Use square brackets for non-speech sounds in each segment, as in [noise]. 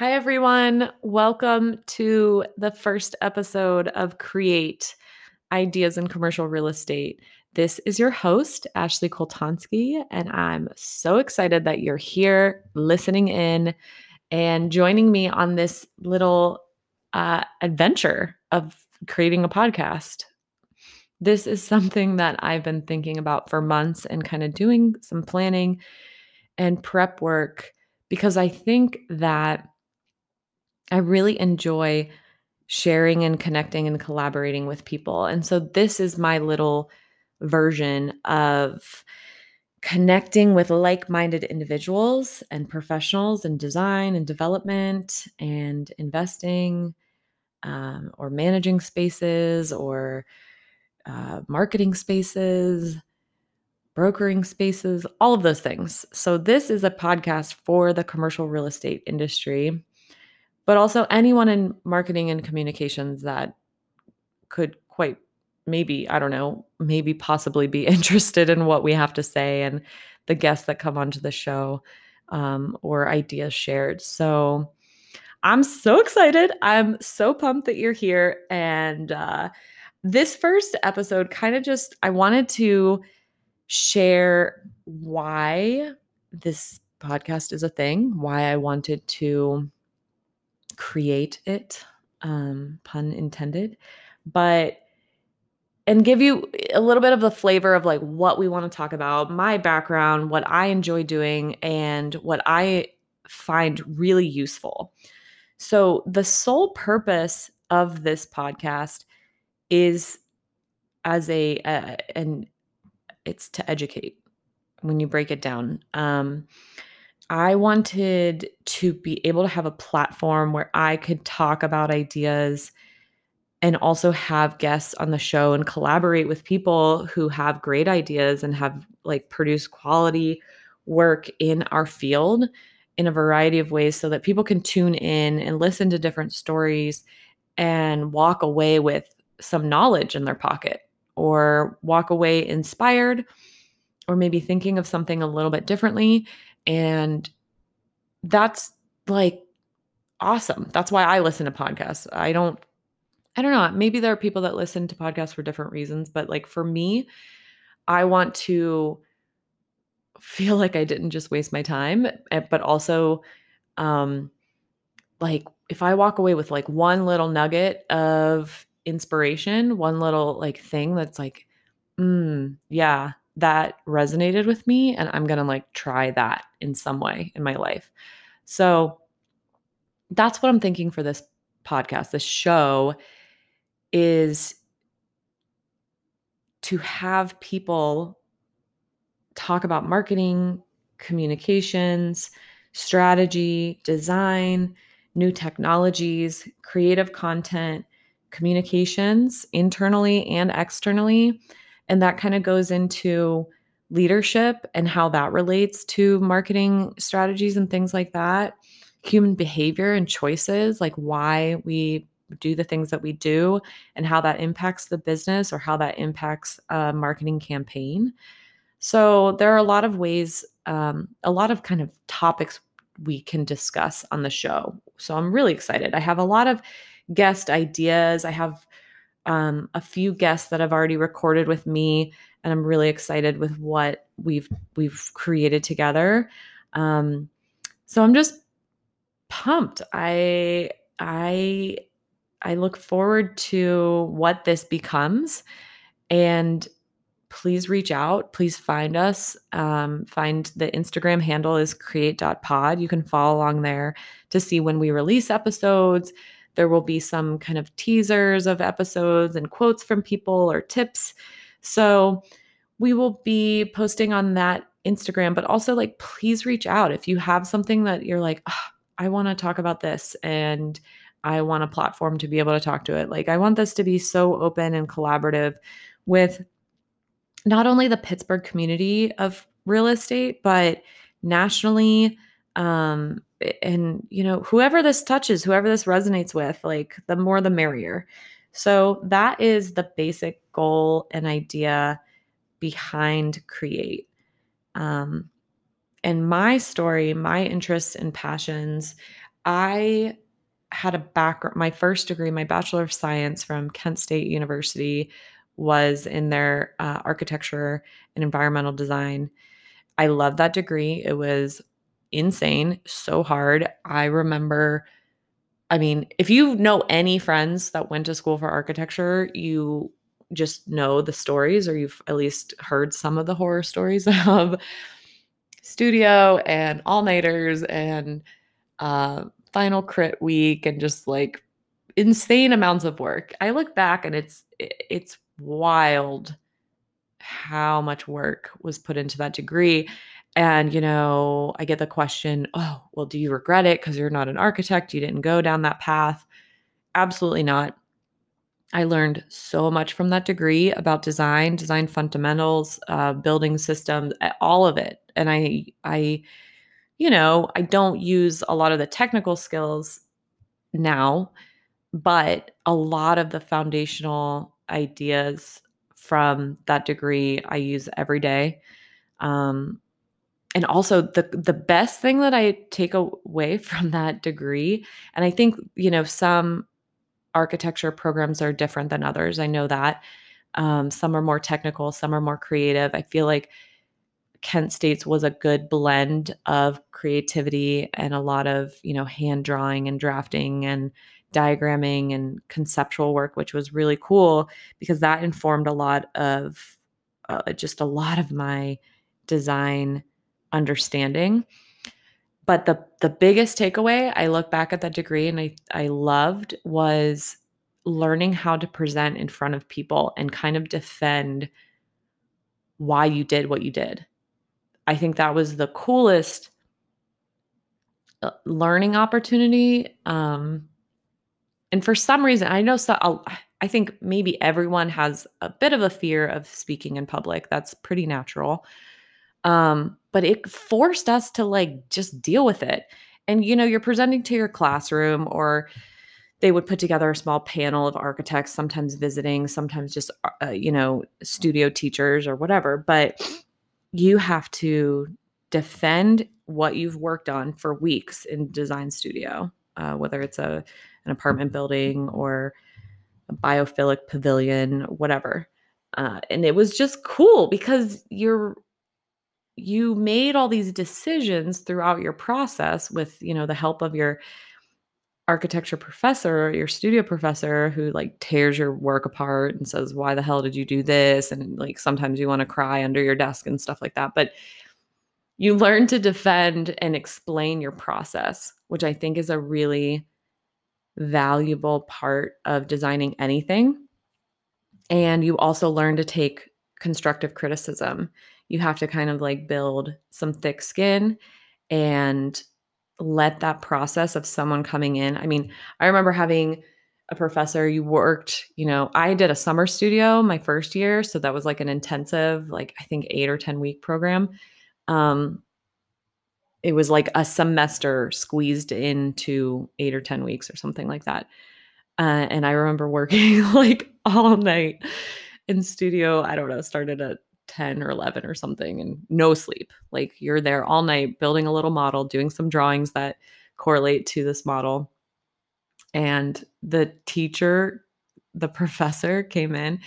Hi, everyone. Welcome to the first episode of Create Ideas in Commercial Real Estate. This is your host, Ashley Koltonsky, and I'm so excited that you're here listening in and joining me on this little uh, adventure of creating a podcast. This is something that I've been thinking about for months and kind of doing some planning and prep work because I think that I really enjoy sharing and connecting and collaborating with people. And so this is my little version of connecting with like minded individuals and professionals in design and development and investing um, or managing spaces or uh, marketing spaces, brokering spaces, all of those things. So, this is a podcast for the commercial real estate industry but also anyone in marketing and communications that could quite maybe, I don't know, maybe possibly be [laughs] interested in what we have to say and the guests that come onto the show um, or ideas shared. So I'm so excited. I'm so pumped that you're here. And uh, this first episode kind of just, I wanted to share why this podcast is a thing, why I wanted to create it, um, pun intended, but and give you a little bit of the flavor of like what we want to talk about, my background, what I enjoy doing, and what I find really useful. So, the sole purpose of this podcast is as a, and it's to educate when you break it down. Um, I wanted to be able to have a platform where I could talk about ideas and also have guests on the show and collaborate with people who have great ideas and have like produced quality work in our field in a variety of ways so that people can tune in and listen to different stories and walk away with some knowledge in their pocket or walk away inspired or maybe thinking of something a little bit differently and that's like awesome. That's why I listen to podcasts. I don't I don't know, maybe there are people that listen to podcasts for different reasons, but like for me, I want to feel like I didn't just waste my time, eh, but also um like if I walk away with like one little nugget of inspiration, one little like thing that's like, mm, yeah, that resonated with me and I'm going to like try that in some way in my life. So that's what I'm thinking for this podcast. This show is to have people talk about marketing, communications, strategy, design, new technologies, creative content, communications internally and externally and that kind of goes into leadership and how that relates to marketing strategies and things like that, human behavior and choices, like why we do the things that we do and how that impacts the business or how that impacts a marketing campaign. So there are a lot of ways, um, a lot of kind of topics we can discuss on the show. So I'm really excited. I have a lot of guest ideas. I have um, a few guests that have already recorded with me, and I'm really excited with what we've we've created together. Um, so I'm just pumped. I I I look forward to what this becomes, and please reach out. Please find us. Um, find the Instagram handle is create.pod. You can follow along there to see when we release episodes there will be some kind of teasers of episodes and quotes from people or tips. So we will be posting on that Instagram, but also like please reach out if you have something that you're like, oh, I want to talk about this and I want a platform to be able to talk to it. Like I want this to be so open and collaborative with not only the Pittsburgh community of real estate, but nationally um and you know whoever this touches whoever this resonates with like the more the merrier so that is the basic goal and idea behind create um and my story my interests and passions I had a background, my first degree, my Bachelor of Science from Kent State University was in their uh, architecture and environmental design. I love that degree. It was insane, so hard. I remember, I mean, if you know any friends that went to school for architecture, you just know the stories, or you've at least heard some of the horror stories [laughs] of studio and all nighters and uh, final crit week and just like insane amounts of work. I look back and it's it's wild how much work was put into that degree. And, you know, I get the question, oh, well, do you regret it because you're not an architect? You didn't go down that path. Absolutely not. I learned so much from that degree about design, design fundamentals, uh, building systems, all of it. And I, I, you know, I don't use a lot of the technical skills now, but a lot of the foundational ideas from that degree I use every day. Um, and also the the best thing that I take away from that degree, and I think you know some architecture programs are different than others. I know that um, some are more technical, some are more creative. I feel like Kent State's was a good blend of creativity and a lot of you know hand drawing and drafting and diagramming and conceptual work, which was really cool because that informed a lot of uh, just a lot of my design understanding. But the the biggest takeaway I look back at that degree and I I loved was learning how to present in front of people and kind of defend why you did what you did. I think that was the coolest uh, learning opportunity um, and for some reason, I know so I think maybe everyone has a bit of a fear of speaking in public. That's pretty natural. Um, but it forced us to like just deal with it. And you know, you're presenting to your classroom or they would put together a small panel of architects, sometimes visiting, sometimes just uh, you know, studio teachers or whatever, but you have to defend what you've worked on for weeks in design studio, uh, whether it's a an apartment building or a biophilic pavilion, whatever. Uh, and it was just cool because you're you made all these decisions throughout your process with you know the help of your architecture professor your studio professor who like tears your work apart and says why the hell did you do this and like sometimes you want to cry under your desk and stuff like that but you learn to defend and explain your process which i think is a really valuable part of designing anything. And you also learn to take constructive criticism. You have to kind of like build some thick skin and let that process of someone coming in. I mean, I remember having a professor you worked, you know, I did a summer studio my first year, so that was like an intensive like I think 8 or 10 week program. Um it was like a semester squeezed into eight or 10 weeks or something like that. Uh, and I remember working [laughs] like all night in studio. I don't know, started at 10 or 11 or something and no sleep. Like you're there all night building a little model, doing some drawings that correlate to this model. And the teacher, the [laughs] professor came in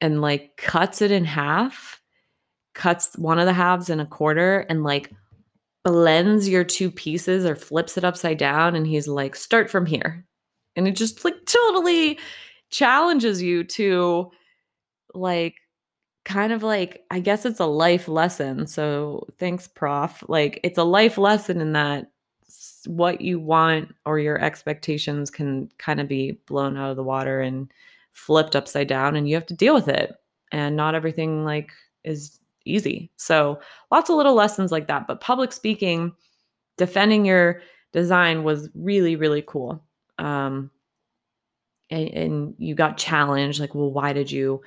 and like cuts it in half, cuts one of the halves in a quarter and like blends your two pieces or flips it upside down and he's like start from here and it just like totally challenges you to like kind of like i guess it's a life lesson so thanks prof like it's a life lesson in that what you want or your expectations can kind of be blown out of the water and flipped upside down and you have to deal with it and not everything like is easy. So lots of little lessons like that. But public speaking, defending your design was really, really cool. Um, and, and you got challenged, like, well, why did you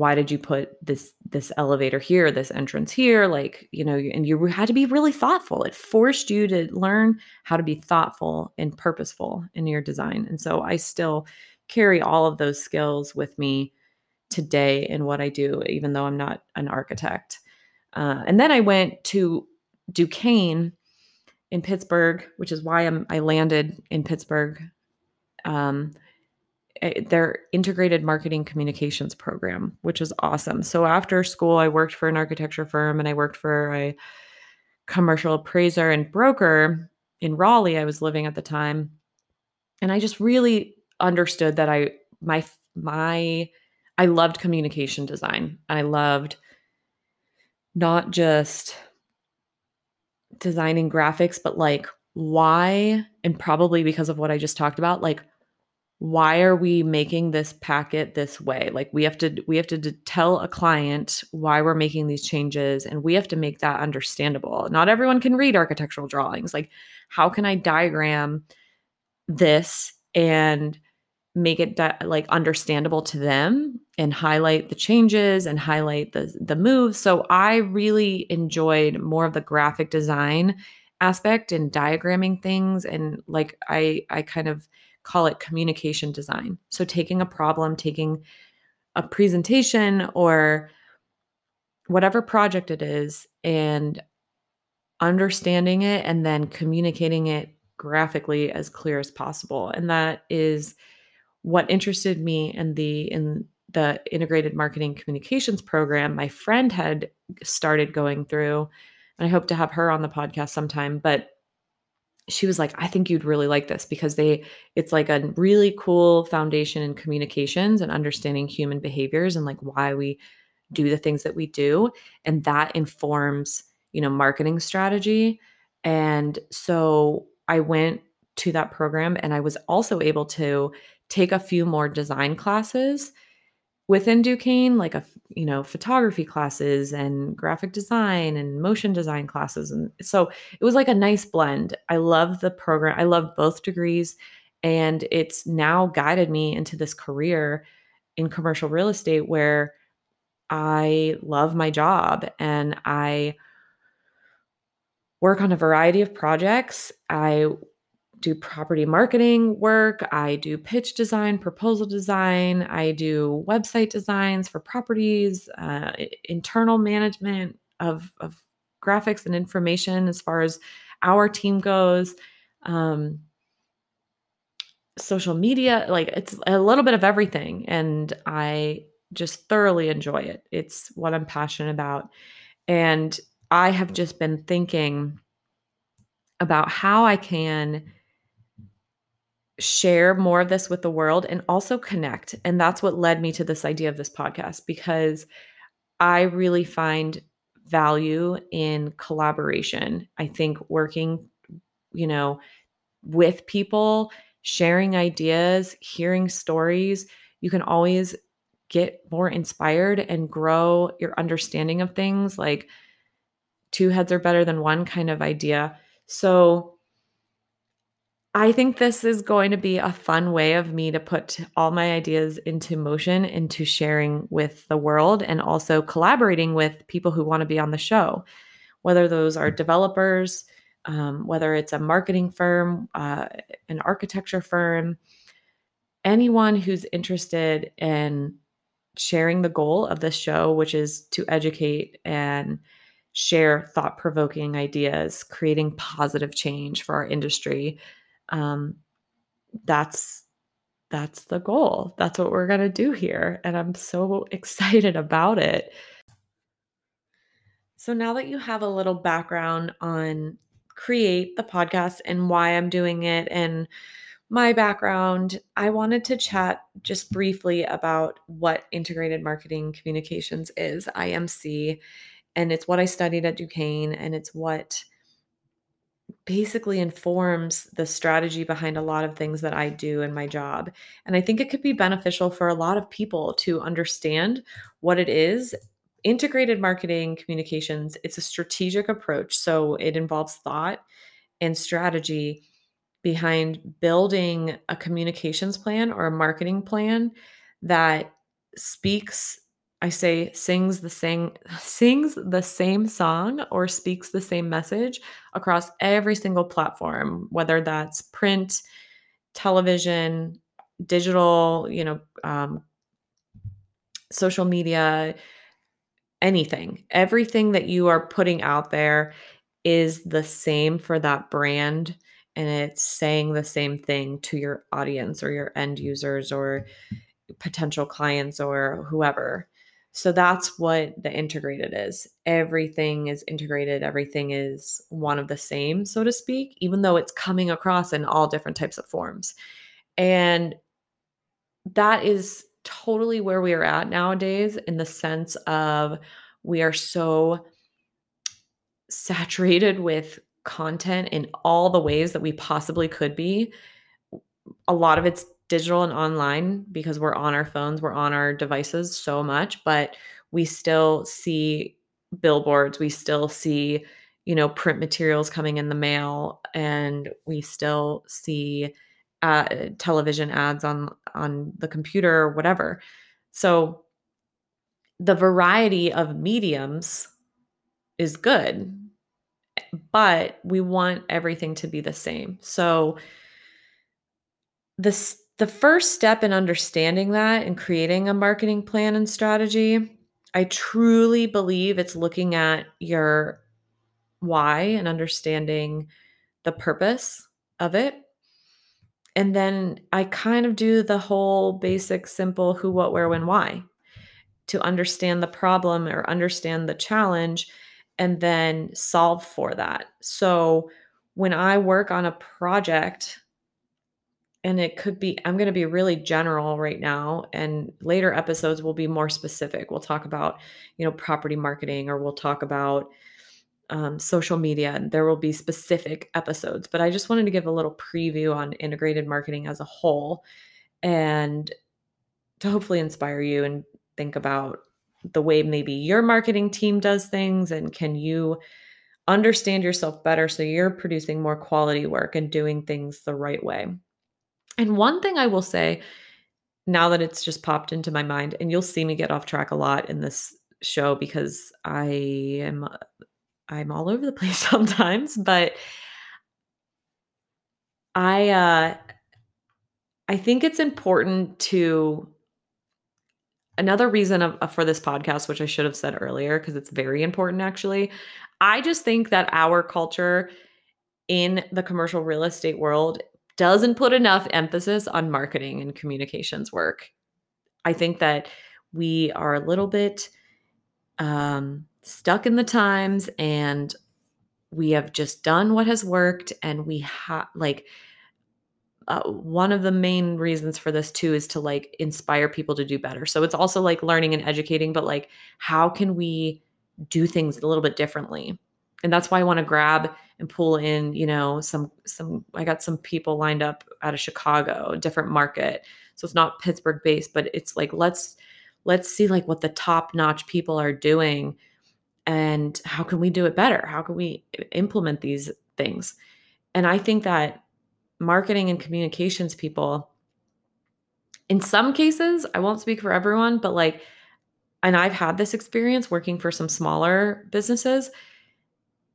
why did you put this this elevator here this entrance here like you know and you had to be really thoughtful it forced you to learn how to be thoughtful and purposeful in your design and so i still carry all of those skills with me today in what I do, even though I'm not an architect. Uh, and then I went to Duquesne in Pittsburgh, which is why I'm, I landed in Pittsburgh. Um, their integrated marketing communications program, which is awesome. So after school, I worked for an architecture firm and I worked for a commercial appraiser and broker in Raleigh. I was living at the time. And I just really understood that I, my, my, I loved communication design and I loved not just designing graphics, but like why, and probably because of what I just talked about, like why are we making this packet this way? Like we have to we have to tell a client why we're making these changes and we have to make that understandable. Not everyone can read architectural drawings. Like how can i diagram this and make it di- like understandable to them and highlight the changes and highlight the the moves? So i really enjoyed more of the graphic design aspect and diagramming things and like i i kind of call it communication design. So, taking a problem, taking a presentation or whatever project it is, and understanding it and then communicating it graphically as clear as possible. And that is what interested me in the in the integrated marketing communications program my friend had started going through and i hope to have her on the podcast sometime but she was like, I think you'd really like this because they it's like a really cool foundation in communications and understanding human behaviors and like why we do the things that we do and that informs, you know, marketing strategy. And so I went to that program and I was also able to take a few more design classes within Duquesne, like a you know photography classes and graphic design and motion design classes, and so it was like a nice blend. I love the program. I love both degrees, and it's now guided me into this career in commercial real estate where I love my job and I work on a variety of projects. I do property marketing work. I do pitch design, proposal design. I do website designs for properties, uh, internal management of, of graphics and information as far as our team goes. Um, social media, like it's a little bit of everything. And I just thoroughly enjoy it. It's what I'm passionate about. And I have just been thinking about how I can share more of this with the world and also connect. And that's what led me to this idea of this podcast because I really find value in collaboration. I think working, you know, with people, sharing ideas, hearing stories, you can always get more inspired and grow your understanding of things like two heads are better than one kind of idea. So, I think this is going to be a fun way of me to put all my ideas into motion, into sharing with the world, and also collaborating with people who want to be on the show, whether those are developers, um, whether it's a marketing firm, uh, an architecture firm, anyone who's interested in sharing the goal of this show, which is to educate and share thought provoking ideas, creating positive change for our industry um, that's that's the goal. That's what we're going to do here. And I'm so [laughs] excited about it. So, now that you have a little background on Create the podcast and why I'm doing it and my background, I wanted to chat just briefly about what integrated marketing communications is, IMC. And it's what I studied at Duquesne and it's what basically informs the strategy behind a lot of things that I do in my job. And I think it could be beneficial for a lot of people to understand what it is. Integrated marketing communications, it's a strategic approach. So it involves thought and strategy behind building a communications plan or a marketing plan that speaks I say sings the same sings the same song or speaks the same message across every single platform, whether that's print, television, digital, you know, um, social media, anything. Everything that you are putting out there is the same for that brand and it's saying the same thing to your audience or your end users or potential clients or whoever. So that's what the integrated is. Everything is integrated, everything is one of the same, so to speak, even though it's coming across in all different types of forms. And that is totally where we are at nowadays in the sense of we are so saturated with content in all the ways that we possibly could be. A lot of it's digital and online because we're on our phones, we're on our devices so much, but we still see billboards, we still see, you know, print materials coming in the mail, and we still see uh, television ads on on the computer or whatever. So the variety of mediums is good, but we want everything to be the same. So this the first step in understanding that and creating a marketing plan and strategy, I truly believe it's looking at your why and understanding the purpose of it. And then I kind of do the whole basic, simple who, what, where, when, why to understand the problem or understand the challenge and then solve for that. So when I work on a project, and it could be i'm going to be really general right now and later episodes will be more specific. We'll talk about you know property marketing or we'll talk about um, social media and there will be specific episodes but i just wanted to give a little preview on integrated marketing as a whole and to hopefully inspire you and think about the way maybe your marketing team does things and can you understand yourself better so you're producing more quality work and doing things the right way and one thing I will say now that it's just popped into my mind, and you'll see me get off track a lot in this show because I am I'm all over the [laughs] place sometimes, but I uh I think it's important to another reason of, for this podcast which I should have said earlier because it's very important actually. I just think that our culture in the commercial real estate world doesn't put enough emphasis on marketing and communications work. I think that we are a little bit um, stuck in the times and we have just done what has worked and we have like uh, one of the main reasons for this too is to like inspire people to do better so it's also like learning and educating but like how can we do things a little bit differently and that's why i want to grab and pull in you know some some i got some people lined up out of chicago different market. So it's not pittsburgh based but it's like let's let's see like what the top notch people are doing and how can we do it better? How can we implement these things? And i think that marketing and communications people in some cases i won't speak for everyone but like and i've had this experience working for some smaller businesses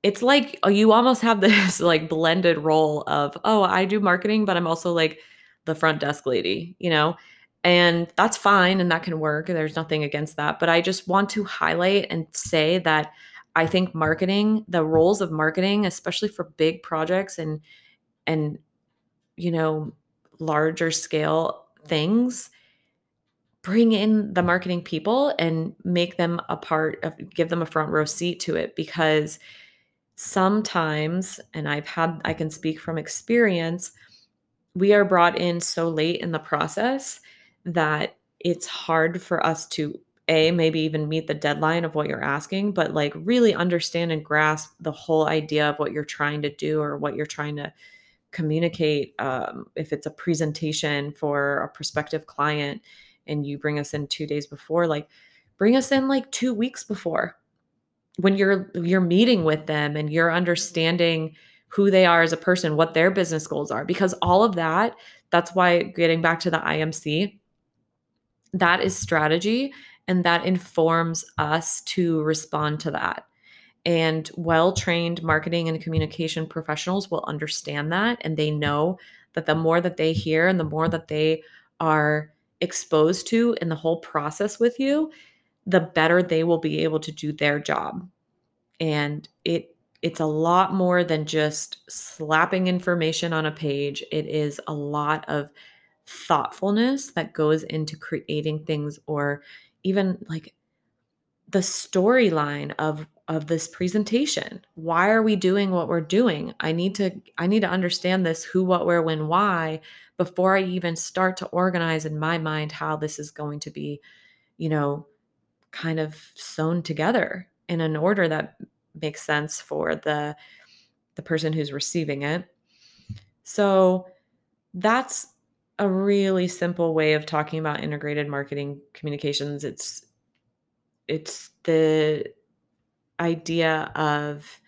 it's like uh, you almost have [laughs] this like blended role of oh i do marketing but i'm also like the front desk lady you know? And that's fine and that can work there's nothing against that but i just want to highlight and say that i think marketing the roles of marketing especially for big projects and and you know larger scale things bring in the marketing people and make them a part of give them a front row seat to it because sometimes, and I've had, I can speak from experience, we are brought in so late in the process that it's hard for us to a maybe even meet the deadline of what you're asking but like really understand and grasp the whole idea of what you're trying to do or what you're trying to communicate um, if it's a presentation for a prospective client and you bring us in two days before like bring us in like two weeks before when you're you're meeting with them and you're understanding who they are as a person, what their business goals are because all of that that's why getting back to the IMC that is strategy and that informs us to respond to that. And well-trained marketing and communication professionals will understand that and they know that the more that they hear and the more that they are exposed to in the whole process with you, the better they will be able to do their job. And it it's a lot more than just slapping information on a page. It is a lot of thoughtfulness that goes into creating things or even like the storyline of of this presentation why are we doing what we're doing i need to i need to understand this who what where when why before i even start to organize in my mind how this is going to be you know kind of sewn together in an order that makes sense for the the person who's receiving it. So that's a really simple way of talking about integrated marketing communications. It's it's the idea of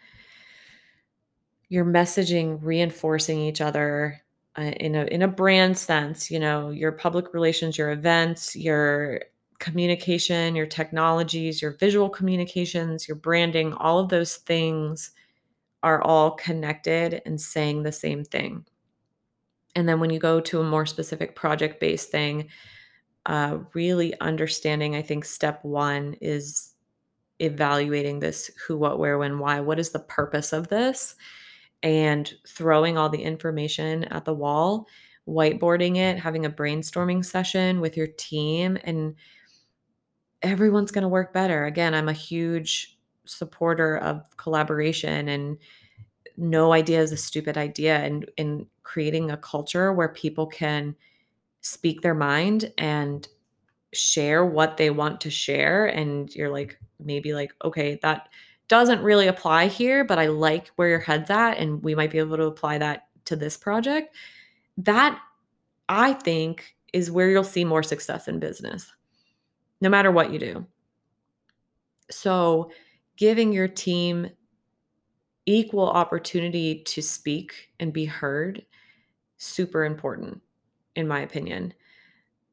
your messaging reinforcing each other uh, in a in a brand sense you know your public relations your events your communication your technologies your visual communications your branding all of those things are all connected and saying the same thing and then when you go to a more specific project based thing uh, really understanding i think step one is evaluating this who, what, where, when, why. What is the purpose of this? And throwing all the information at the wall, whiteboarding it, having a brainstorming session with your team, and everyone's going to work better. Again, I'm a huge supporter of collaboration and no idea is a stupid idea and in creating a culture where people can speak their mind and share what they want to share and you're like maybe like, okay, that doesn't really apply here, but I like where your head's at, and we might be able to apply that to this project. That I think is where you'll see more success in business, no matter what you do. So, giving your team equal opportunity to speak and be heard super important in my opinion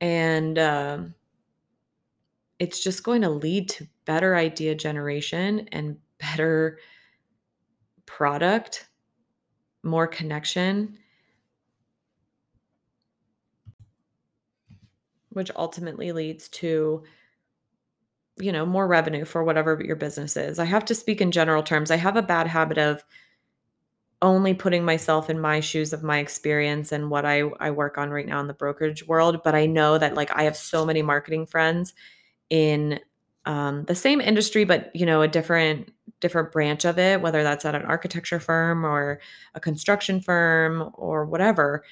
and um, it's just going to lead to better idea generation and better product, more connection, which ultimately leads to you know more revenue for whatever your business is. I have to speak in general terms. I have a bad habit of only putting myself in my shoes of my experience and what I I work on right now in the brokerage world, but I know that like I have so many marketing friends in um, the same industry, but you know, a different different branch of it, whether that's at an architecture firm or a construction firm or whatever.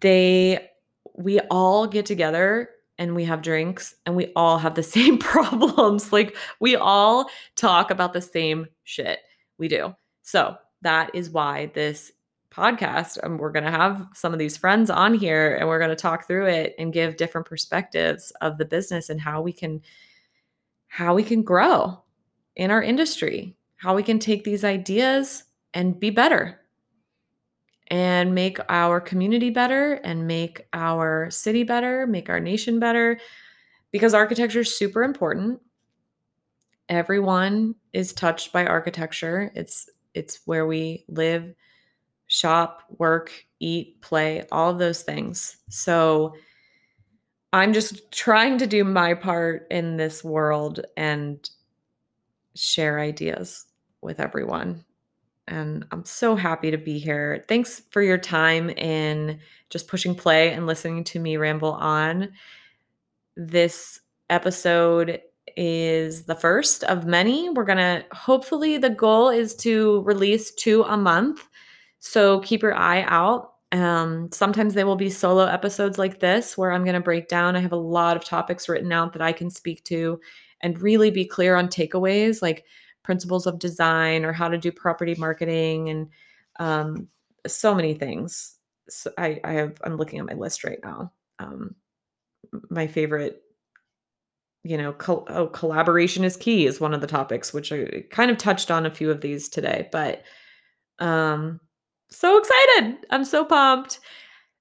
They we all get together and we have drinks and we all have the [laughs] same problems. like we all talk about the same shit. We do. So that is why this podcast. and we're going to have some of these friends on here and we're going to talk through it and give different perspectives of the business and how we can how we can grow in our industry, how we can take these ideas and be better and make our community better and make our city better, make our nation better because architecture is super important. Everyone is touched by architecture. It's it's where we live, shop, work, eat, play, all of those things. So I'm just trying to do my part in this world and share ideas with everyone. And I'm so happy to be here. Thanks for your time in just pushing play and listening to me ramble on. This episode is the first of many. We're going to hopefully, the goal is to release two a month. So keep your eye out. Um, sometimes they will be solo episodes like this where I'm going to break down. I have a lot of topics written out that I can speak to and really be clear on takeaways like principles of design or how to do property marketing and um, so many things. So I, I have, I'm looking at my list right now. Um, my favorite you know, col- oh, collaboration is key is one of the topics, which I kind of touched on a few of these today, but um, so excited. I'm so pumped.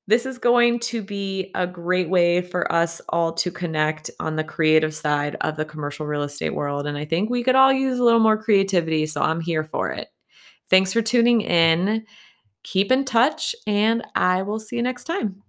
This is going to be a great way for us all to connect on the creative side of the commercial real estate world. And I think we could all use a little more creativity. So I'm here for it. Thanks for tuning in. Keep in touch, and I will see you next time.